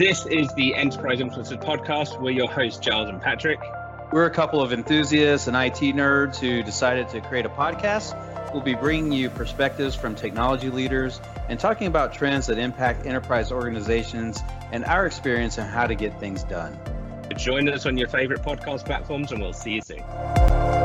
This is the Enterprise Influencers Podcast. We're your hosts, Giles and Patrick. We're a couple of enthusiasts and IT nerds who decided to create a podcast. We'll be bringing you perspectives from technology leaders and talking about trends that impact enterprise organizations and our experience on how to get things done. Join us on your favorite podcast platforms, and we'll see you soon.